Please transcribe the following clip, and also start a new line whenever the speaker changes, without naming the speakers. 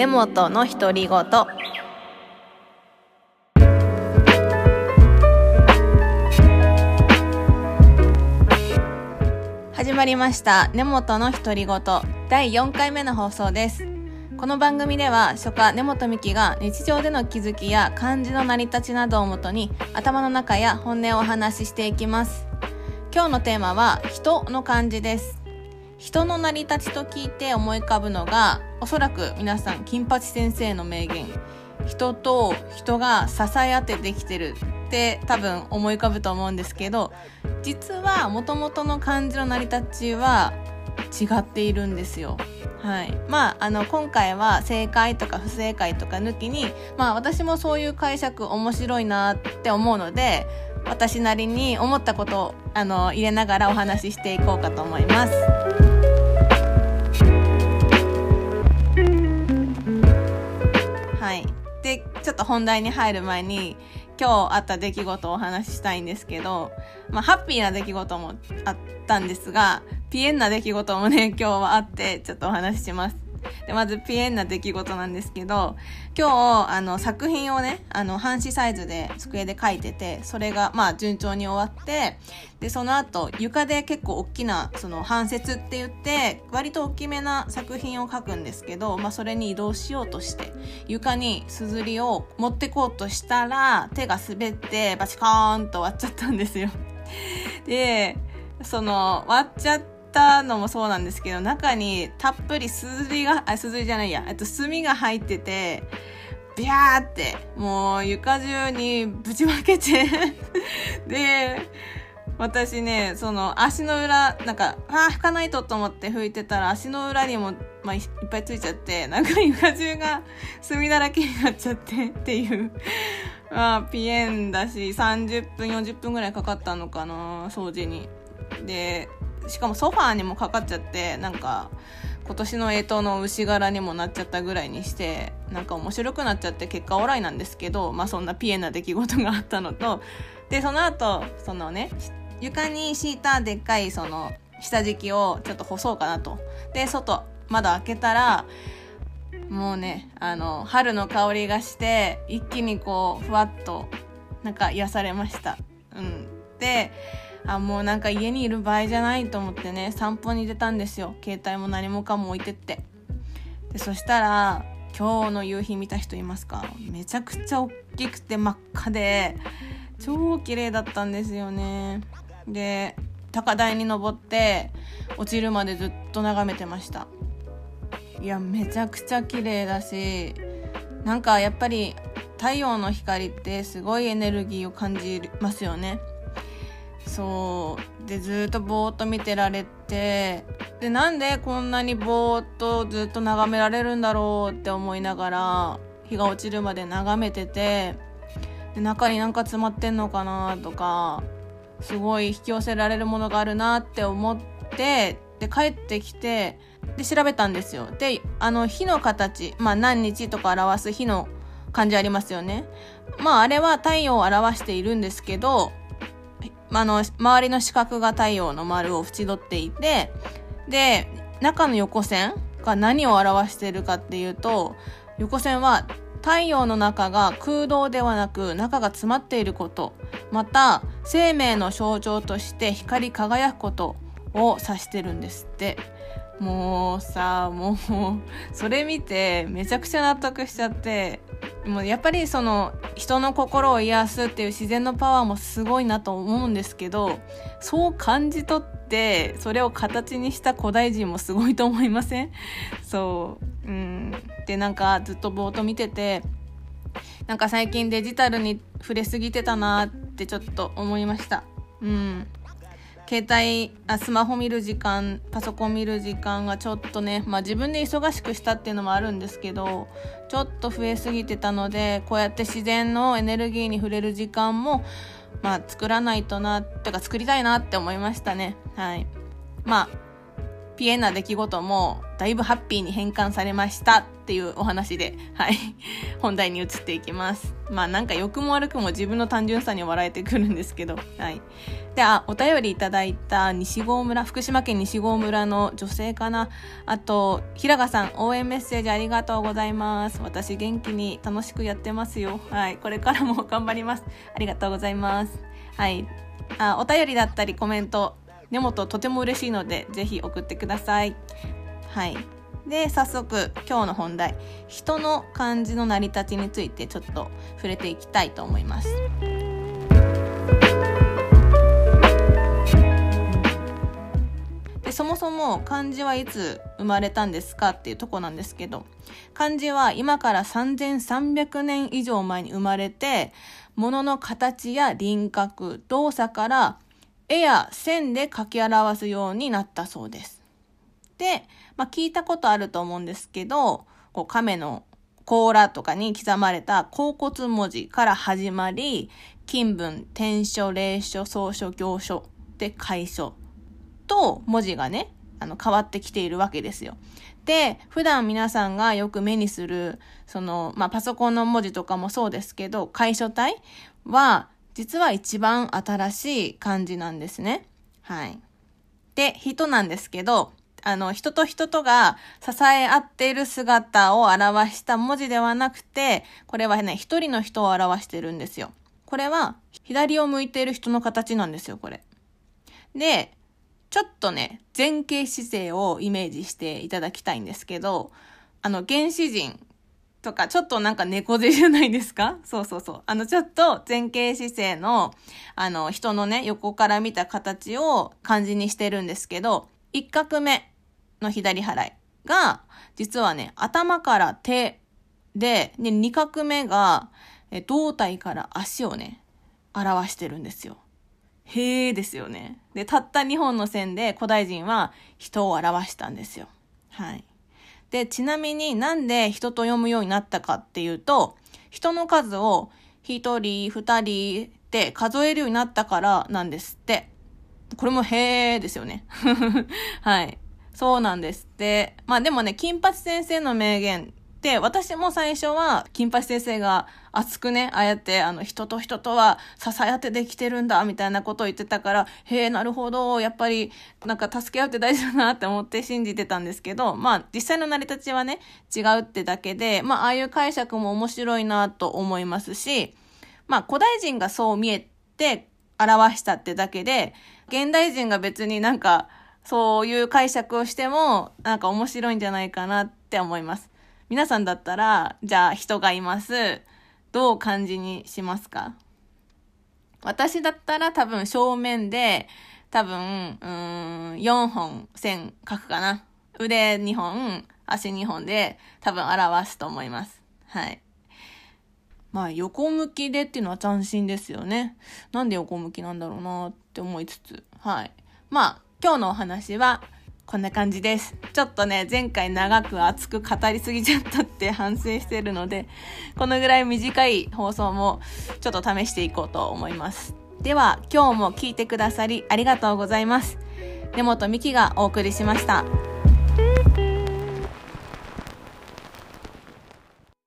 根本の独り言。始まりました。根本の独り言。第4回目の放送です。この番組では初夏根本美希が日常での気づきや漢字の成り立ちなどをもとに頭の中や本音をお話ししていきます。今日のテーマは人の漢字です。人の成り立ちと聞いて思い浮かぶのがおそらく皆さん金八先生の名言人と人が支え合ってできてるって多分思い浮かぶと思うんですけど実はもともとの漢字の成り立ちは違っているんですよ。はい。まあ、あの、今回は正解とか不正解とか抜きに、まあ私もそういう解釈面白いなって思うので、私なりに思ったことをあの入れながらお話ししていこうかと思います。ちょっと本題に入る前に今日あった出来事をお話ししたいんですけど、まあ、ハッピーな出来事もあったんですがピエンな出来事もね今日はあってちょっとお話しします。でまずピエンな出来事なんですけど今日あの作品をねあの半紙サイズで机で書いててそれがまあ順調に終わってでその後床で結構大きなその半節って言って割と大きめな作品を書くんですけど、まあ、それに移動しようとして床にすずりを持ってこうとしたら手が滑ってバチコーンと割っちゃったんですよ。でその割っちゃってったのもそうなんですけど中にたっぷりすずりがあすずりじゃないや。と炭が入っててビャーってもう床中にぶちまけて で私ねその足の裏なんかああ拭かないとと思って拭いてたら足の裏にも、まあ、いっぱいついちゃってなんか床中が炭だらけになっちゃってっていう。まあピエンだし30分40分ぐらいかかったのかな掃除に。でしかもソファーにもかかっちゃってなんか今年の干支の牛柄にもなっちゃったぐらいにしてなんか面白くなっちゃって結果オーライなんですけどまあそんなピエな出来事があったのと。でその後そのね床に敷いたでっかいその下敷きをちょっと干そうかなと。で外窓開けたらもうねあの春の香りがして一気にこうふわっとなんか癒されました。うん。であもうなんか家にいる場合じゃないと思ってね散歩に出たんですよ。携帯も何もかも置いてって。でそしたら今日の夕日見た人いますか？めちゃくちゃ大きくて真っ赤で超綺麗だったんですよね。で高台に登って落ちるまでずっと眺めてました。いやめちゃくちゃ綺麗だしなんかやっぱり太陽の光ってすごいエネルギーを感じますよね。そう。でずっとぼーっと見てられてでなんでこんなにぼーっとずっと眺められるんだろうって思いながら日が落ちるまで眺めててで中になんか詰まってんのかなとかすごい引き寄せられるものがあるなって思ってで帰ってきてで調べたんですよ。であの火の形まあ何日とか表す火の漢字ありますよね。まああれは太陽を表しているんですけどあの、周りの四角が太陽の丸を縁取っていて、で、中の横線が何を表しているかっていうと、横線は太陽の中が空洞ではなく中が詰まっていること、また生命の象徴として光り輝くことを指してるんですって。もうさ、もう、それ見てめちゃくちゃ納得しちゃって、もうやっぱりその人の心を癒すっていう自然のパワーもすごいなと思うんですけどそう感じ取ってそれを形にした古代人もすごいと思いません？そう。うん。でなんかずっとぼーっと見ててなんか最近デジタルに触れすぎてたなってちょっと思いました。うん。携帯あスマホ見る時間パソコン見る時間がちょっとねまあ自分で忙しくしたっていうのもあるんですけどちょっと増えすぎてたのでこうやって自然のエネルギーに触れる時間もまあ作らないとなってか作りたいなって思いましたね。はい。まあピエンな出来事もだいぶハッピーに変換されましたっていうお話で、はい、本題に移っていきます。まあなんか良くも悪くも自分の単純さに笑えてくるんですけど、はい。で、あ、お便りいただいた西郷村、福島県西郷村の女性かな。あと、平賀さん、応援メッセージありがとうございます。私元気に楽しくやってますよ。はい。これからも頑張ります。ありがとうございます。はい。あ、お便りだったりコメント、根本とても嬉しいので、ぜひ送ってください。はい。で、早速、今日の本題。人の漢字の成り立ちについてちょっと触れていきたいと思います。でそもそも漢字はいつ生まれたんですかっていうとこなんですけど漢字は今から3300年以上前に生まれて物の形や輪郭動作から絵や線で書き表すようになったそうです。で、まあ、聞いたことあると思うんですけど、こう亀の甲羅とかに刻まれた甲骨文字から始まり、金文、天書、霊書、草書、行書で楷書と文字がね、あの変わってきているわけですよ。で、普段皆さんがよく目にする、その、まあ、パソコンの文字とかもそうですけど、楷書体は、実は一番新しい漢字なんですね。はい。で、人なんですけど、あの、人と人とが支え合っている姿を表した文字ではなくて、これはね、一人の人を表してるんですよ。これは、左を向いている人の形なんですよ、これ。で、ちょっとね、前傾姿勢をイメージしていただきたいんですけど、あの、原始人とか、ちょっとなんか猫背じゃないですか？そうそうそう。あの、ちょっと前傾姿勢の、あの、人のね、横から見た形を漢字にしてるんですけど、一画目の左払いが、実はね、頭から手で、で、二画目が、胴体から足をね、表してるんですよ。へえですよね。で、たった2本の線で古代人は人を表したんですよ。はい。で、ちなみになんで人と読むようになったかっていうと、人の数を1人、2人って数えるようになったからなんですって。これもへーですよね。はい。そうなんですって。まあでもね、金八先生の名言、で私も最初は、金八先生が熱くね、ああやって、あの、人と人とは支え合ってできてるんだ、みたいなことを言ってたから、へえ、なるほど、やっぱり、なんか助け合うって大事だなって思って信じてたんですけど、まあ、実際の成り立ちはね、違うってだけで、まあ、ああいう解釈も面白いなと思いますし、まあ、古代人がそう見えて表したってだけで、現代人が別になんか、そういう解釈をしても、なんか面白いんじゃないかなって思います。皆さんだったら、じゃあ人がいます。どう漢字にしますか？私だったら多分正面で、多分、うん、4本線書くかな。腕2本、足2本で多分表すと思います。はい。まあ横向きでっていうのは斬新ですよね。なんで横向きなんだろうなって思いつつ。はい。まあ今日のお話はこんな感じです。ちょっとね、前回長く熱く語りすぎちゃったって反省してるので、このぐらい短い放送もちょっと試していこうと思います。では、今日も聞いてくださりありがとうございます。根本美希がお送りしました。